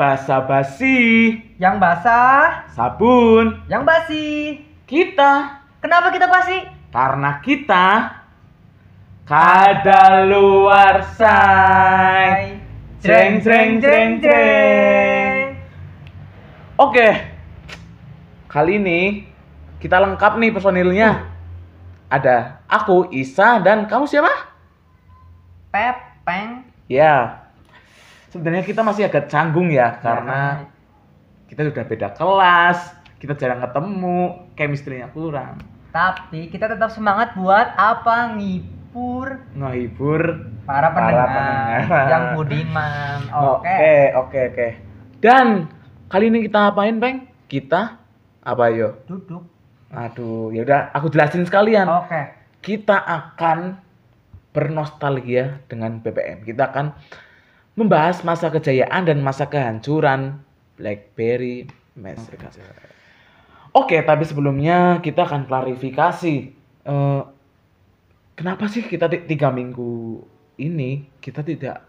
basa-basi, Yang basah, sabun, yang basi. kita Kenapa kita basi? karena kita kada luar say. Jreng jreng jreng jreng. Oke. Kali ini kita lengkap nih personilnya. Ada aku Isa dan kamu siapa? Pepeng. Ya. Sebenarnya kita masih agak canggung ya karena kita sudah beda kelas, kita jarang ketemu, chemistry-nya kurang. Tapi kita tetap semangat buat apa? Ngibur Ngehibur para Para pendengar, pendengar. yang budiman. Oke. Oke, oke, oke. Dan kali ini kita apain, Bang? Kita apa yo? Duduk. Aduh, ya udah aku jelasin sekalian. Oke. Kita akan bernostalgia dengan BBM. Kita akan membahas masa kejayaan dan masa kehancuran BlackBerry Messenger. Oke, tapi sebelumnya kita akan klarifikasi. Eh, kenapa sih kita ti- tiga minggu ini kita tidak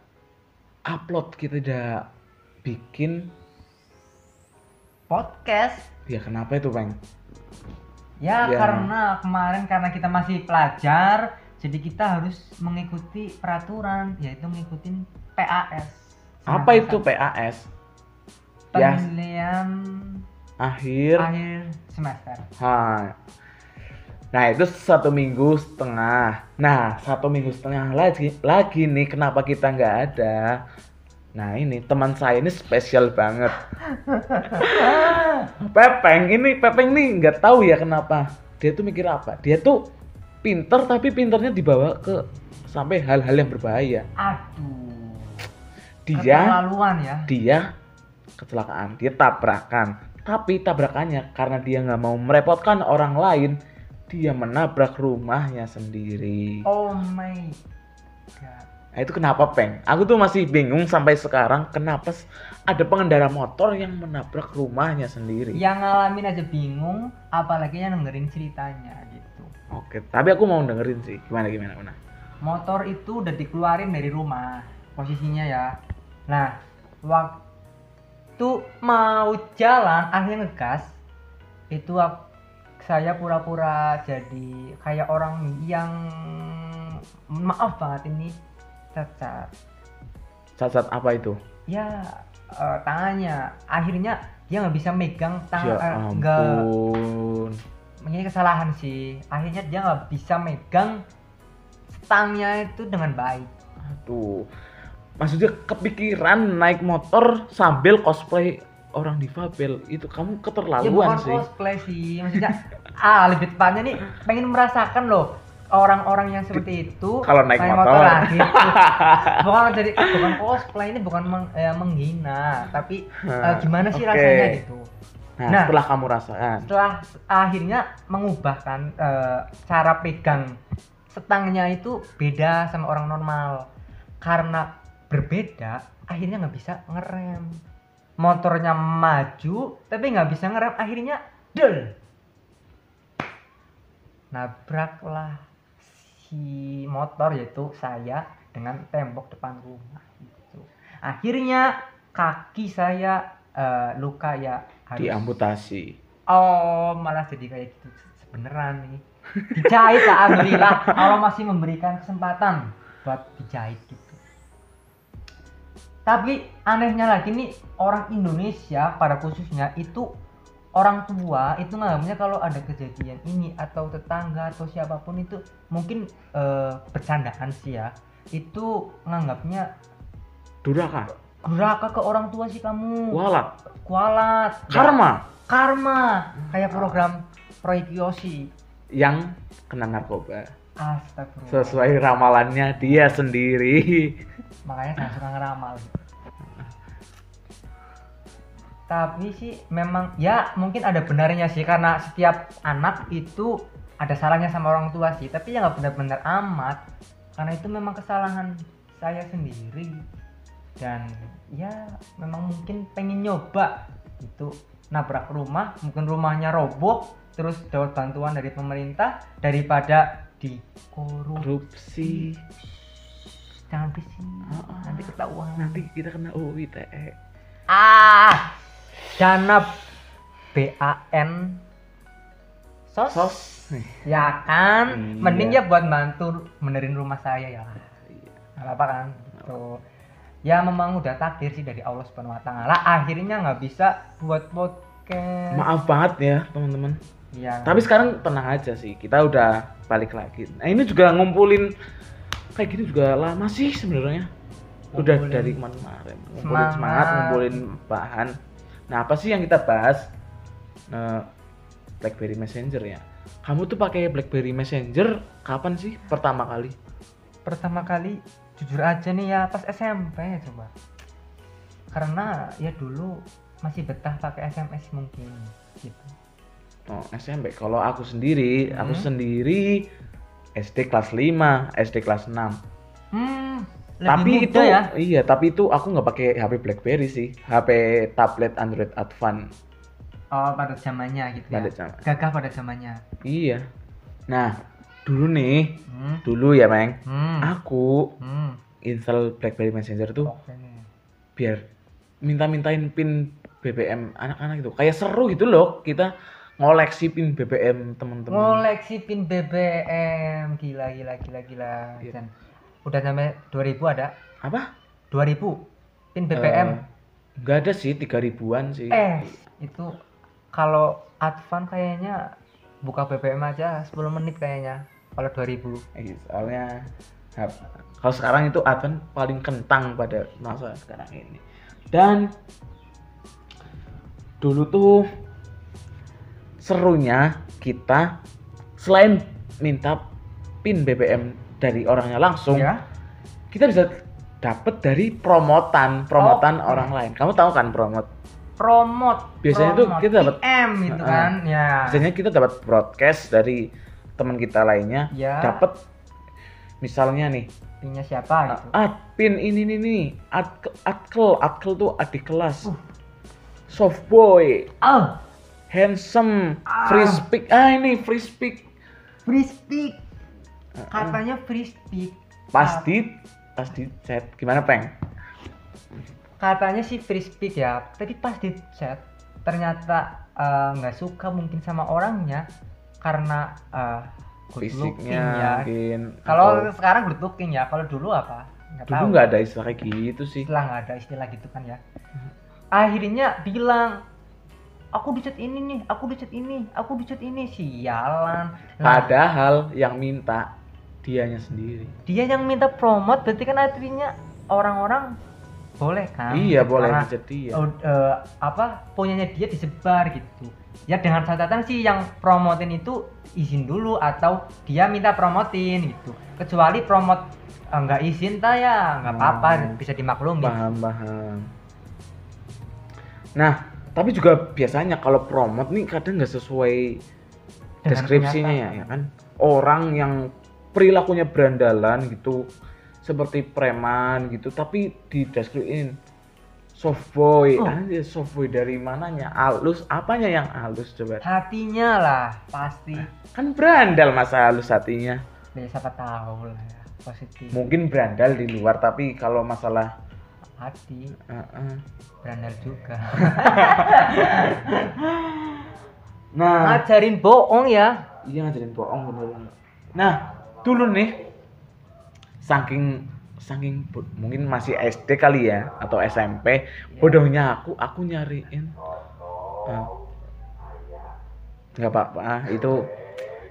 upload, kita tidak bikin? Podcast. Ya kenapa itu, Bang? Ya, Ya. karena kemarin karena kita masih pelajar, jadi kita harus mengikuti peraturan, yaitu ngikutin PAS. Apa itu PAS? Ya, Penilaian akhir. akhir semester. Ha. Nah itu satu minggu setengah. Nah satu minggu setengah lagi lagi nih kenapa kita nggak ada? Nah ini teman saya ini spesial banget. Pepeng ini Pepeng nih nggak tahu ya kenapa. Dia tuh mikir apa? Dia tuh pinter tapi pinternya dibawa ke sampai hal-hal yang berbahaya. Aduh. Dia Keterlaluan ya. dia kecelakaan, dia tabrakan. Tapi tabrakannya karena dia nggak mau merepotkan orang lain, dia menabrak rumahnya sendiri. Oh my god. Nah itu kenapa peng? Aku tuh masih bingung sampai sekarang kenapa ada pengendara motor yang menabrak rumahnya sendiri. Yang ngalamin aja bingung, apalagi yang dengerin ceritanya gitu. Oke, tapi aku mau dengerin sih. Gimana gimana gimana. Motor itu udah dikeluarin dari rumah, posisinya ya. Nah, waktu mau jalan akhirnya ngegas, itu saya pura-pura jadi kayak orang yang maaf banget ini cacat. Cacat apa itu? Ya eh, tangannya, akhirnya dia nggak bisa megang Ya tangan, eh, nggak ampun. ini kesalahan sih. Akhirnya dia nggak bisa megang stangnya itu dengan baik. Aduh. Maksudnya kepikiran naik motor sambil cosplay orang difabel itu kamu ya keterlaluan bukan sih. cosplay sih maksudnya ah lebih tepatnya nih pengen merasakan loh orang-orang yang seperti itu Kalau naik motor. lah, gitu. bukan jadi bukan cosplay ini bukan meng- eh, menghina tapi eh, Nah, gimana sih oke. rasanya gitu Nah, Nah. setelah kamu rasakan. setelah akhirnya mengubahkan eh, cara pegang setangnya itu beda sama orang normal karena berbeda akhirnya nggak bisa ngerem motornya maju tapi nggak bisa ngerem akhirnya del nabraklah si motor yaitu saya dengan tembok depan rumah gitu. akhirnya kaki saya eh, luka ya harus Diamputasi. Oh, malah jadi kayak gitu sebeneran nih. Dijahit lah, alhamdulillah. Allah masih memberikan kesempatan buat dijahit gitu. Tapi anehnya lagi nih orang Indonesia pada khususnya itu orang tua itu nganggapnya kalau ada kejadian ini atau tetangga atau siapa pun itu mungkin eh, bercandaan sih ya itu nganggapnya Duraka. durhaka ke orang tua sih kamu Walat. kualat Karma karma kayak program proyek Yosi yang kena narkoba. astagfirullah Sesuai ramalannya dia sendiri. makanya saya suka ngeramal tapi sih memang ya mungkin ada benarnya sih karena setiap anak itu ada salahnya sama orang tua sih tapi ya nggak benar-benar amat karena itu memang kesalahan saya sendiri dan ya memang mungkin pengen nyoba itu nabrak rumah mungkin rumahnya roboh terus dapat bantuan dari pemerintah daripada dikorupsi Korupsi. jangan berisik Ah, ah. nanti ketahuan Nanti kita kena UU ITE. ah dana BAN sos, Sos. ya kan Iya. mending ya buat bantu benerin rumah saya ya Iya. apa kan gitu ya memang udah takdir sih dari Allah subhanahu wa taala akhirnya nggak bisa buat podcast Maaf banget ya teman-teman. Iya. Tapi sekarang tenang aja sih, kita udah balik lagi. Nah ini juga ngumpulin kayak gini juga lama sih sebenarnya. Udah dari kemarin-kemarin ngumpulin Semangat. semangat, ngumpulin bahan. Nah apa sih yang kita bahas? Nah, BlackBerry Messenger ya. Kamu tuh pakai BlackBerry Messenger kapan sih pertama kali? pertama kali jujur aja nih ya pas SMP coba karena ya dulu masih betah pakai SMS mungkin gitu Oh SMP. Kalau aku sendiri, aku Hmm. sendiri SD kelas 5, SD kelas 6. hmm lebih tapi muda itu ya? iya tapi itu aku nggak pakai HP BlackBerry sih. HP tablet Android Advance oh pada zamannya gitu ya? Pada zaman. Gagah pada zamannya? Iya. Nah dulu nih hmm. dulu ya Meng Hmm. aku Hmm. install BlackBerry Messenger tuh Oke. biar minta-mintain pin BBM anak-anak itu kayak seru gitu loh kita ngoleksi pin BBM teman-teman ngoleksi pin BBM gila gila gila gila Iya. Dan udah sampai 2000 ada. Apa? 2000 pin BBM Eh, nggak ada sih tiga ribuan sih. Eh itu kalau Advan kayaknya buka BBM aja 10 menit kayaknya kalau 2000 Eh, soalnya kalau sekarang itu Advent paling kentang pada masa sekarang ini. Dan dulu tuh serunya kita selain minta pin BBM dari orangnya langsung ya kita bisa dapat dari promotan promotan Oke. orang lain kamu tahu kan promot promote Biasanya tuh promote, kita dapat- PM gitu Heeh. kan ya biasanya kita dapat broadcast dari teman kita lainnya Ya. dapat misalnya nih pinnya siapa gitu Ad, pin ini nih nih Ad, Adkel Adkel tuh adik kelas Uh. soft boy oh handsome Ah. free speak ah ini free speak free speak. Katanya free speak pas di pas di chat gimana peng? Katanya sih free speak ya tapi pas di chat ternyata eh, nggak suka mungkin sama orangnya karena eh, good looking fisiknya ya. mungkin kalau atau- sekarang good looking ya kalau dulu apa? Nggak dulu nggak ada istilah kayak gitu sih. Setelah nggak ada istilah gitu kan ya. Akhirnya bilang aku di chat ini nih aku di chat ini aku di chat ini sialan. Nah, padahal yang minta dianya sendiri. Dia yang minta promote berarti kan artinya orang-orang boleh kan? Iya boleh jadi ya oh, eh, apa punyanya dia disebar gitu. Ya dengan catatan sih yang promotin itu izin dulu atau dia minta promotin gitu. Kecuali promote eh, nggak izin ta ya nggak apa-apa Hmm. bisa dimaklumi. Paham paham. Nah tapi juga biasanya kalau promote nih kadang nggak sesuai Dengan deskripsinya ya, kenyataan. ya kan? Orang yang perilakunya berandalan gitu seperti preman gitu tapi di deskripsiin soft boy. Oh. anjir soft boy dari mananya? Halus apanya yang halus coba? Hatinya lah pasti. Kan berandal masa halus hatinya. Ya siapa tahu lah ya positif. Mungkin berandal di luar tapi kalau masalah hati uh, uh. berandal juga. Nah. Ngajarin bohong ya. Iya ngajarin bohong bener Nah, dulu nih saking saking mungkin masih SD kali ya atau SMP, bodohnya aku aku nyariin eh, nggak apa-apa itu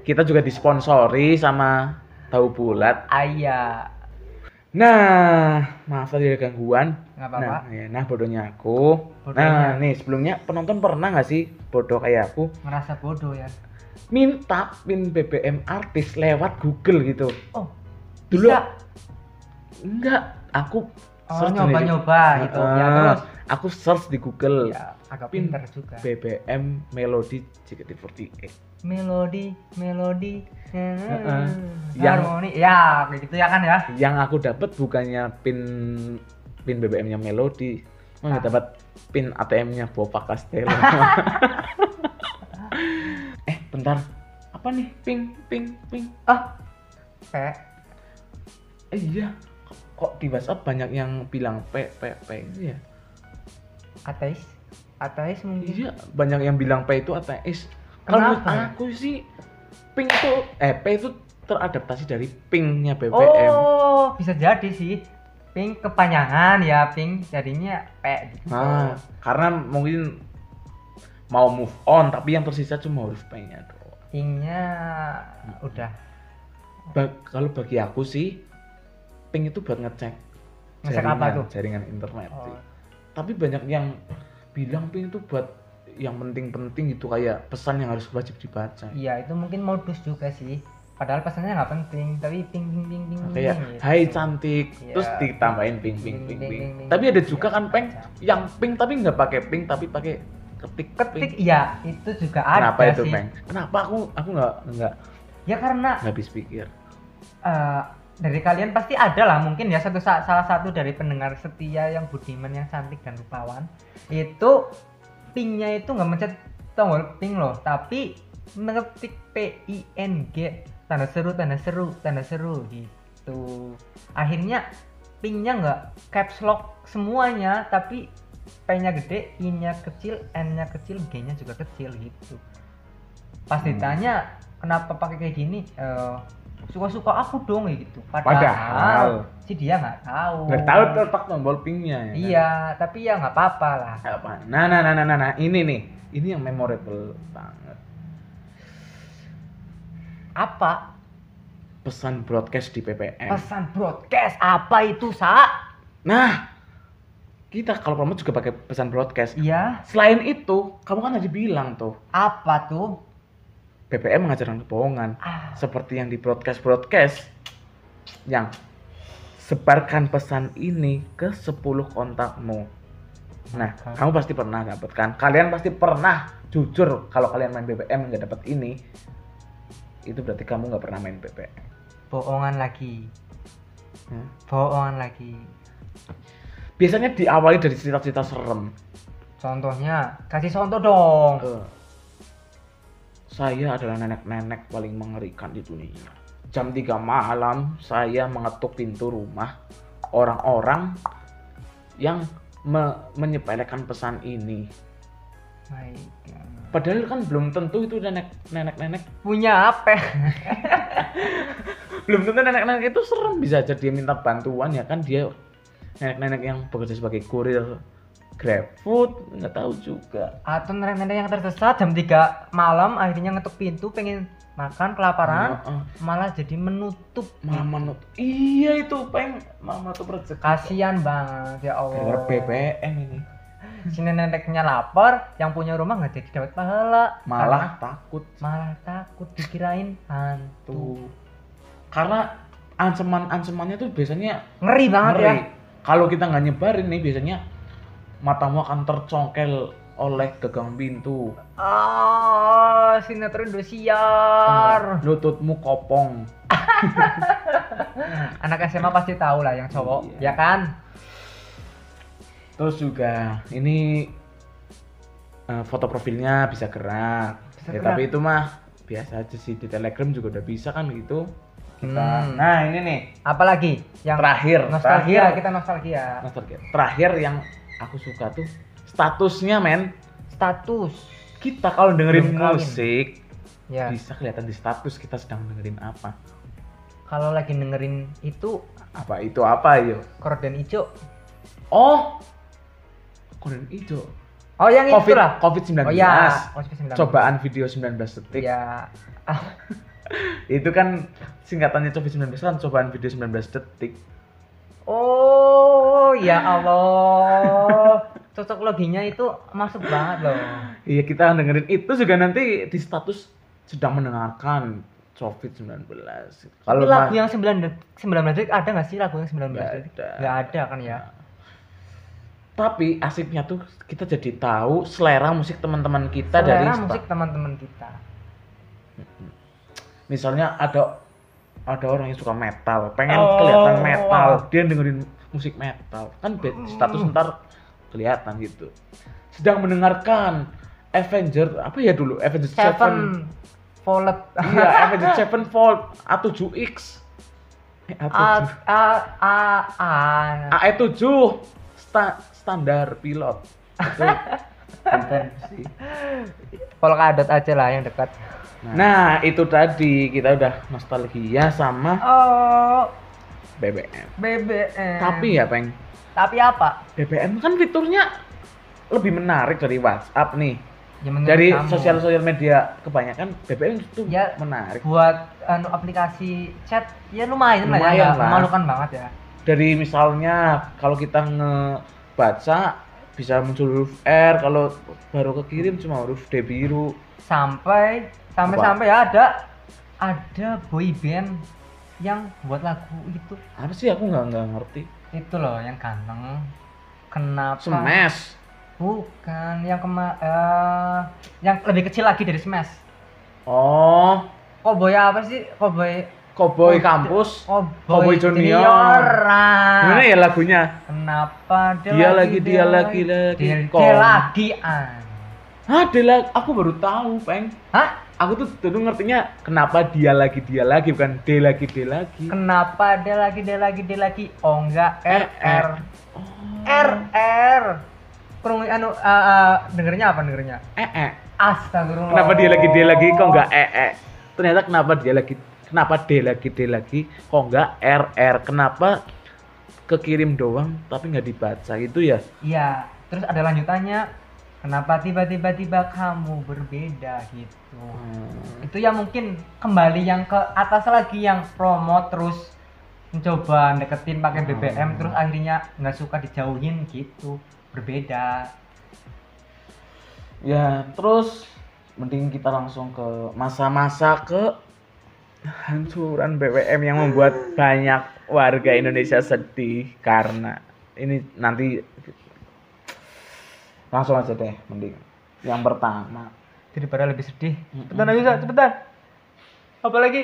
kita juga disponsori sama tahu bulat. ayah Nah, maaf tadi ada gangguan. nggak apa-apa Nah, ya, nah bodohnya aku. Bodohnya. Nah, nih sebelumnya penonton pernah nggak sih bodoh kayak aku ngerasa bodoh ya minta pin BBM artis lewat Google gitu. oh Dulu bisa enggak, aku oh search nyoba sendiri. nyoba gitu ya Ah, terus Aku search di Google ya agak Pin. pinter juga BBM Melody JKT48. melodi melodi Heeh. yang Yang- harmoni ya kayak gitu ya kan ya Yang aku dapat bukannya pin pin BBM-nya Melody, malah Ah. dapat pin ATM-nya Bopa Castello. bentar. Apa nih? Ping ping ping. ah kayak Eh, iya. Kok di WhatsApp banyak yang bilang P P P gitu ya? ateis ateis mungkin Iya, banyak yang bilang P itu ateis. Kalau aku sih pink itu eh P itu teradaptasi dari pinknya BBM. oh bisa jadi sih pink kepanjangan ya pink jadinya p gitu Nah, karena mungkin mau move on tapi yang tersisa cuma huruf P-nya doang. pinknya udah Ba- kalau bagi aku sih pink itu buat ngecek Ngecek apa jaringan- tuh? jaringan internet Oh. sih. Tapi banyak yang bilang pink itu buat yang penting-penting gitu kayak pesan yang harus wajib dibaca. iya itu mungkin modus juga sih padahal pesannya nggak penting tapi ping ping ping ping kayak ping, gitu. hai cantik Iya. terus ditambahin Ping, ping, ping, ping. tapi ada juga kan baca. yang pink tapi nggak pakai pink tapi pakai ketik ketik iya itu juga ada kenapa itu sih. Pink kenapa aku aku nggak nggak ya karena nggak habis pikir. Eh, dari kalian pasti ada lah mungkin ya satu sa- salah satu dari pendengar setia yang budiman yang cantik dan rupawan itu pingnya itu nggak mencet tombol ping loh tapi mengetik P I N G tanda seru tanda seru tanda seru gitu. Akhirnya pingnya nggak caps lock semuanya tapi P-nya gede, I-nya kecil, N-nya kecil, G-nya juga kecil gitu. Pas Hmm. ditanya kenapa pakai kayak gini, eh, suka-suka aku dong gitu. Padahal. si dia nggak tahu. nggak tahu tertak tombol pinknya ya kan? Iya, tapi ya nggak apa-apa lah. apa nah nah nah nah nah, nah. ini nih ini yang memorable banget Apa? pesan broadcast di PPM Pesan broadcast apa itu, Sa? nah kita kalau promote juga pakai pesan broadcast Iya, selain itu kamu kan tadi bilang tuh apa tuh? BPM mengajarkan kebohongan Ah, seperti yang di broadcast broadcast yang sebarkan pesan ini ke 10 kontakmu. Nah, Maka- kamu pasti pernah dapat kan? Kalian pasti pernah jujur kalau kalian main BBM nggak dapat ini, itu berarti kamu nggak pernah main BBM. bohongan lagi. Hmm. Bohongan lagi. Biasanya diawali dari cerita-cerita serem. Contohnya, kasih contoh dong. Eh, saya adalah nenek-nenek paling mengerikan di dunia. Jam 3 malam saya mengetuk pintu rumah orang-orang yang me- menyepelekan pesan ini. My God. Padahal kan belum tentu itu nenek nenek-nenek Punya apa? belum tentu nenek-nenek itu serem bisa aja dia minta bantuan ya kan dia nenek-nenek yang bekerja sebagai kurir GrabFood nggak tahu juga. Atau nenek-nenek yang tersesat jam 3 malam akhirnya ngetuk pintu pengen makan kelaparan Heeh. malah jadi menutup. Malah menut iya itu peng. Malah menutup rezeki. Kasihan banget ya gara Allah BBM ini. Si neneknya lapar yang punya rumah nggak jadi dapat pahala. Malah takut. Malah takut dikirain hantu. Tuh. Karena ancaman-ancamannya tuh biasanya ngeri banget ya. ngeri kalau kita nggak nyebarin nih biasanya matamu akan tercongkel oleh gagang pintu. Ah sinetron Indosiar. Lututmu kopong. Anak SMA pasti tahu lah yang cowok Iya. ya kan? Terus juga ini eh, foto profilnya bisa gerak. Bisa Ya, gerak. tapi itu mah biasa aja sih di telegram juga udah bisa kan gitu kita. Hmm. nah ini nih. Apalagi yang terakhir nostalgia terakhir. kita nostalgia. Nostalgia. terakhir yang aku suka tuh statusnya men. Status. Kita kalau dengerin Belum musik ya. bisa kelihatan di status kita sedang dengerin apa. Kalau lagi dengerin itu apa itu apa yuk korden hijau oh! Korden hijau oh yang covid itu lah. Covid 19 oh ya. COVID-19. cobaan video 19 detik. Ya itu kan singkatannya covid 19 kan cobaan video 19 detik. Oh ya Allah. Cocok loginya itu masuk banget loh. Iya kita dengerin. Itu juga nanti di status sedang mendengarkan covid 19 kalau kalau lagu yang 9 detik 19 detik ada nggak sih lagu yang 19 Nggak detik? ada. nggak ada kan ya? Tapi asiknya tuh kita jadi tahu selera musik teman-teman kita dari selera sta- musik teman-teman kita misalnya ada ada orang yang suka metal pengen Oh. kelihatan metal dia dengerin musik metal. Kan be- status ntar kelihatan gitu. Sedang mendengarkan Avenger apa ya dulu? Avenger Seven Seven. Fold. Iya Avenger Sevenfold A7X eh, A A7 A A A AE7 sta- standar pilot. Itu sih. Polkadot aja lah yang dekat. Nah itu tadi kita udah nostalgia sama Oh, BBM BBM. tapi ya peng tapi apa? BBM kan fiturnya lebih menarik dari WhatsApp nih Ya, dari sosial sosial media kebanyakan BBM itu Ya, menarik buat anu aplikasi chat ya lumayan, lah ya, Lumayan lah. memalukan banget ya. dari misalnya kalau kita ngebaca bisa muncul huruf R kalau baru kekirim cuma huruf D biru Sampai sampai Apa? sampai ya ada ada boy band yang buat lagu itu apa sih aku nggak nggak ngerti itu loh yang ganteng. Kenapa? Smash Bukan, yang kema eh, yang lebih kecil lagi dari Smash. oh Cowboy apa sih? Cowboy Cowboy kampus Cowboy, Cowboy Junior. Ah. gimana ya lagunya Kenapa dia, Dia lagi, dia lagi, lagi. dia, lagi ah. Hah, lagi, aku baru tahu, Peng. Hah? Aku tuh dulu ngertinya kenapa dia lagi dia lagi bukan dia lagi dia lagi. Kenapa dia lagi dia lagi dia lagi? Oh enggak Eh, RR. Oh. RR. Kurung anu uh, uh, dengernya apa dengernya? Eh, eh. Astagfirullah. Kenapa dia lagi dia lagi kok enggak eh, eh. Ternyata kenapa dia lagi kenapa dia lagi dia lagi kok enggak RR. Kenapa kekirim doang tapi nggak dibaca itu ya? Iya, terus ada lanjutannya. Kenapa tiba-tiba tiba kamu berbeda gitu. Hmm. itu ya mungkin kembali yang ke atas lagi yang promote terus mencoba deketin pakai BBM Hmm. terus akhirnya nggak suka dijauhin gitu berbeda Ya, terus mending kita langsung ke masa-masa ke hancuran BBM yang membuat banyak warga Indonesia sedih karena ini nanti langsung aja deh mending. Yang pertama. Daripada lebih sedih. Cepetan aja Sa, cepetan. Apa lagi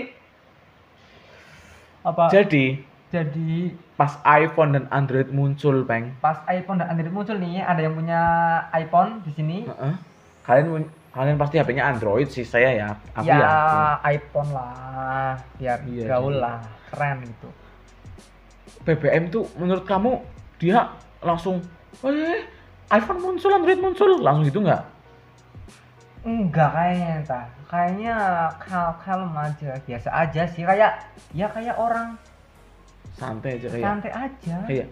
apa? Jadi jadi pas iPhone dan Android muncul peng. pas iPhone dan Android muncul nih ada yang punya iPhone di sini. Heeh. kalian kalian pasti HP-nya Android sih saya ya. Aku ya yakin. iPhone lah biar Iya, gaul jadi- lah keren gitu. BBM tuh menurut kamu dia langsung eh iPhone muncul Android muncul langsung gitu nggak Enggak kayaknya entah. Kayaknya kal kalem aja, biasa aja sih kayak ya kayak orang santai aja kayak santai aja. kayak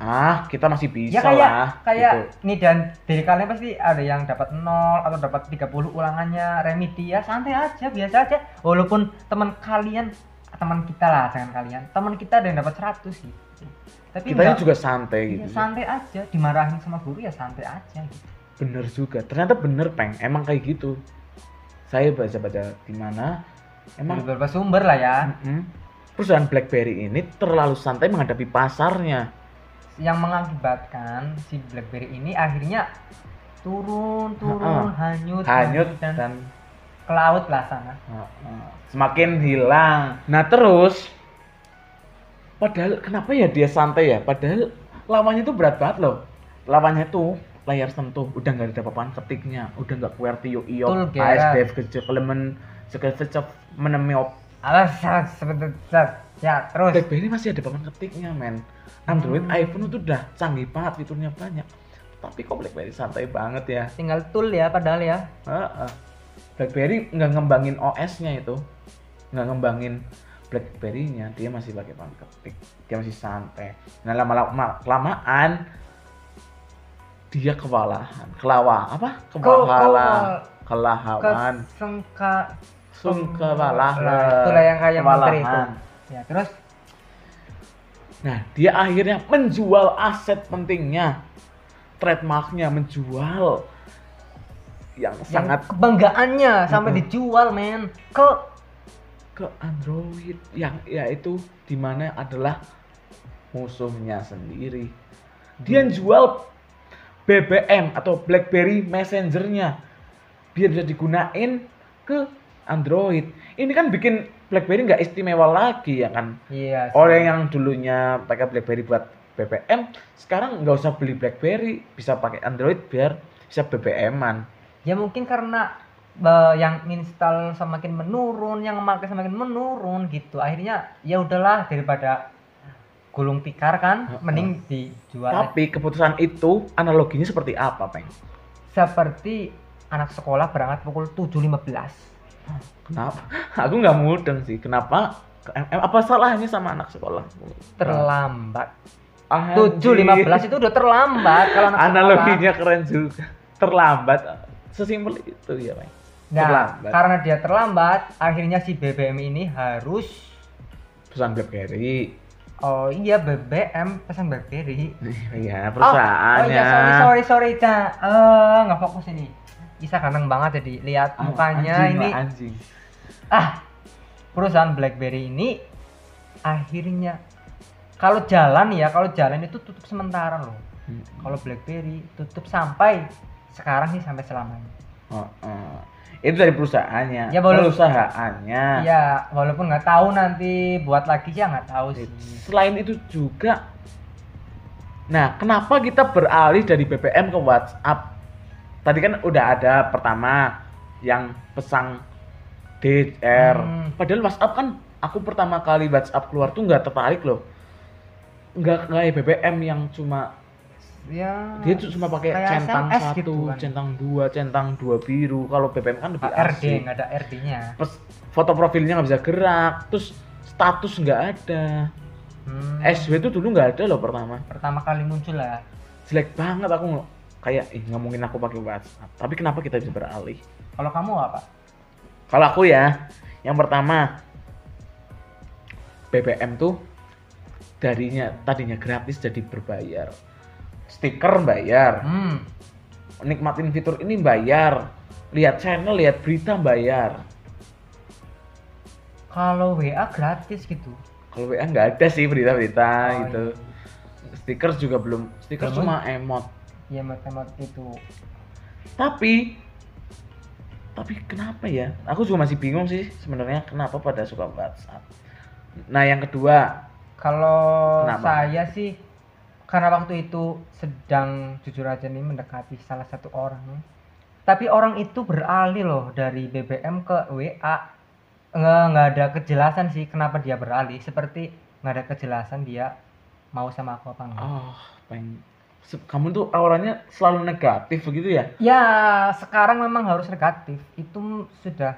ah kita masih bisa ya kayak lah kayak gitu. nih dan dari kalian pasti ada yang dapat 0 atau dapat 30 ulangannya remedi ya santai aja, biasa aja. Walaupun teman kalian teman kita lah, jangan kalian. Teman kita ada yang dapat 100 gitu. Tapi enggak, juga santai iya, gitu santai aja, dimarahin sama guru ya santai aja gitu. bener juga ternyata bener peng emang kayak gitu saya baca-baca di mana Dari emang beberapa sumber lah ya. Mm-mm. perusahaan BlackBerry ini terlalu santai menghadapi pasarnya yang mengakibatkan si BlackBerry ini akhirnya turun turun hanyut hanyut dan, dan ke laut lah sana Heeh. semakin hilang. Nah terus, padahal kenapa ya dia santai ya? Padahal lawannya itu berat banget loh. Lawannya tuh layar sentuh, udah nggak ada papan ketiknya, udah nggak QWERTY yo iyo. ASDF kecil kelemen sekecap menemiop. alas sebentar ya terus BlackBerry masih ada papan ketiknya men. Android, Hmm. iPhone itu udah canggih banget, fiturnya banyak. Tapi kok BlackBerry santai banget ya? tinggal tool ya padahal ya Heeh. BlackBerry nggak ngembangin OS-nya itu, nggak ngembangin BlackBerry-nya, dia masih pakai papan ketik, dia masih santai. Nah lama-lama kelamaan dia kewalahan, kelawa apa? Kewalahan, kelahawan, kesengka sungkewalahan. Nah, itulah yang kayak menteri itu. Ya terus? Nah dia akhirnya menjual aset pentingnya, trademarknya menjual yang yang sangat kebanggaannya sampai dijual men. Ke ke Android yang yaitu di mana adalah musuhnya sendiri. Dia jual BBM atau BlackBerry Messenger-nya biar bisa digunain ke Android. Ini kan bikin BlackBerry nggak istimewa lagi ya kan. iya sih. Orang yang dulunya pakai BlackBerry buat BBM, sekarang nggak usah beli BlackBerry, bisa pakai Android biar bisa BBM-an. ya mungkin karena eh, yang install semakin menurun yang memakai semakin menurun gitu akhirnya ya udahlah daripada gulung tikar kan Heeh. mending dijual Tapi keputusan itu analoginya seperti apa, Peng? seperti anak sekolah berangkat pukul 7.15 Kenapa? Aku nggak mudeng sih. Kenapa? Apa salahnya sama anak sekolah? terlambat Anjing. 7.15 itu udah terlambat kalau anak sekolah. Analoginya keren juga. Terlambat. Sesimpel itu ya, Peng. Nah, terlambat. karena dia terlambat, akhirnya si BBM ini harus Pesan BlackBerry. oh iya BBM pesan BlackBerry. Iya, Oh, perusahaannya. iya sorry sorry sorry Ca. Eh, nggak fokus ini. Isa ganteng banget jadi lihat Ah, mukanya anjing, ini. anjing. Ah, perusahaan BlackBerry ini akhirnya kalau jalan ya, kalau jalan itu tutup sementara loh. Hmm. Kalau BlackBerry tutup sampai sekarang sih sampai selamanya. Oh, oh. Itu dari perusahaannya. Ya, boleh. Perusahaannya. Iya, walaupun nggak tahu nanti buat lagi ya nggak tahu sih. Selain itu juga, nah kenapa kita beralih dari BBM ke WhatsApp? Tadi kan udah ada pertama yang pesan DHR. Hmm. Padahal WhatsApp kan aku pertama kali WhatsApp keluar tuh nggak tertarik loh. Nggak kayak BBM yang cuma Ya. dia tuh cuma pakai centang SMS satu, gitu kan. centang dua, centang dua biru. Kalau BBM kan lebih RD asik. nggak ada RD-nya. Terus foto profilnya nggak bisa gerak, terus status nggak ada. Hmm. SW itu dulu nggak ada loh pertama. pertama kali muncul lah. Jelek banget aku kayak ih nggak mungkin aku pakai WhatsApp. Tapi kenapa kita bisa beralih? Kalau kamu apa? Kalau aku ya, yang pertama BBM tuh darinya tadinya gratis jadi berbayar. Stiker bayar, Hmm. nikmatin fitur ini bayar, lihat channel, lihat berita bayar. Kalau WA gratis gitu. Kalau WA nggak ada sih berita-berita Oh, gitu. iya. Stiker juga belum, stiker Belum. cuma emot. Iya emot-emot itu. Tapi tapi kenapa ya? Aku juga masih bingung sih sebenarnya kenapa pada suka WhatsApp. Nah, yang kedua, Kalau saya sih karena waktu itu sedang jujur aja nih mendekati salah satu orang. Tapi orang itu beralih loh dari BBM ke WA. Nggak, nggak ada kejelasan sih kenapa dia beralih. Seperti nggak ada kejelasan dia mau sama aku apa enggak. oh, peng se- kamu tuh auranya selalu negatif begitu ya? Ya sekarang memang harus negatif. Itu sudah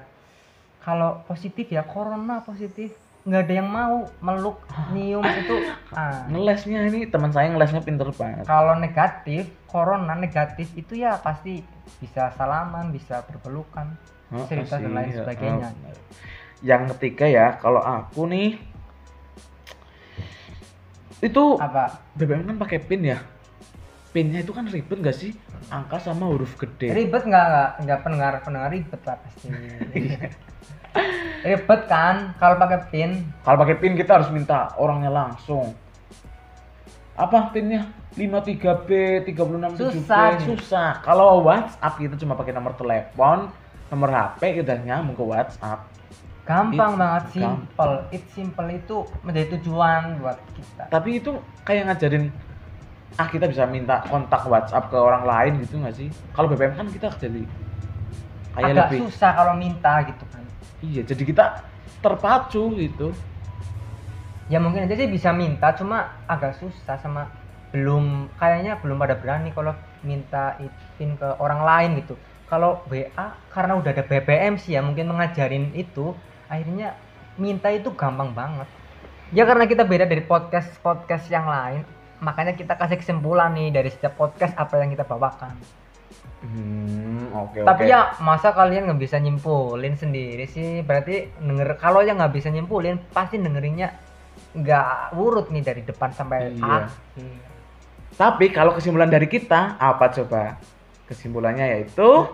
kalau positif ya corona positif nggak ada yang mau meluk nyium itu ah. Ngelesnya ini teman saya ngelesnya pinter banget. kalau negatif corona negatif itu ya pasti bisa salaman bisa berpelukan Oh, cerita dan lain ya, sebagainya. oh. Yang ketiga ya, kalau aku nih itu apa BBM kan pakai pin ya. Pinnya itu kan ribet gak sih? Angka sama huruf gede. ribet nggak nggak pendengar pendengar ribet lah pasti ribet kan kalau pakai pin Kalau pakai pin kita harus minta orangnya langsung. Apa pinnya? 53B, 36 Susah, nih. susah. Kalau WhatsApp kita cuma pakai nomor telepon, nomor HP kita nyambung ke WhatsApp. gampang It- banget gampang. simple it simple itu menjadi tujuan buat kita Tapi itu kayak ngajarin ah kita bisa minta kontak WhatsApp ke orang lain gitu nggak sih? Kalau BBM kan kita jadi kayak agak lebih susah kalau minta gitu kan iya jadi kita terpacu gitu. ya mungkin aja sih bisa minta cuma agak susah sama belum kayaknya belum pada berani kalau minta pin ke orang lain gitu. Kalau WA karena udah ada BBM sih ya mungkin mengajarin itu akhirnya minta itu gampang banget. Ya karena kita beda dari podcast podcast yang lain makanya kita kasih kesimpulan nih dari setiap podcast apa yang kita bawakan Hmm, oke tapi oke. ya masa kalian nggak bisa nyimpulin sendiri sih berarti denger kalau yang nggak bisa nyimpulin pasti dengerinnya nggak urut nih dari depan sampai Iya. akhir Tapi kalau kesimpulan dari kita apa coba? Kesimpulannya yaitu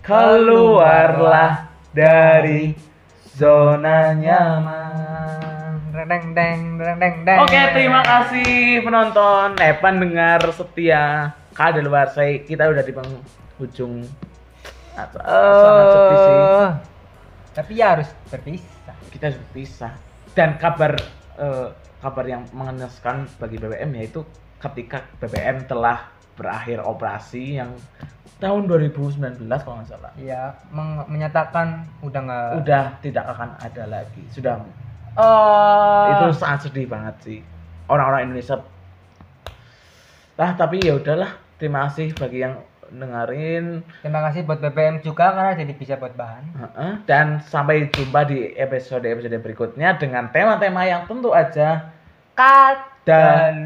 keluarlah dari zona nyaman. deng deng deng deng deng Oke, terima kasih penonton, eh pendengar setia Kadaluarsa. Kita udah di penghujung atau sangat sepi sih. Eh, tapi ya harus berpisah Kita harus berpisah. Dan kabar eh, kabar yang mengenaskan bagi BBM yaitu ketika BBM telah berakhir operasi yang tahun 2019 kalau nggak salah. ya meng- menyatakan udah nggak Udah tidak akan ada lagi. Sudah Eh, itu sangat sedih banget sih. orang-orang Indonesia lah tapi ya udahlah terima kasih bagi yang dengerin Terima kasih buat BBM juga karena jadi bisa buat bahan. Dan sampai jumpa di episode-episode berikutnya dengan tema-tema yang tentu aja kadaluarsa.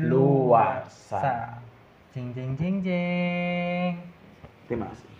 Jing jing jing jing. Terima kasih.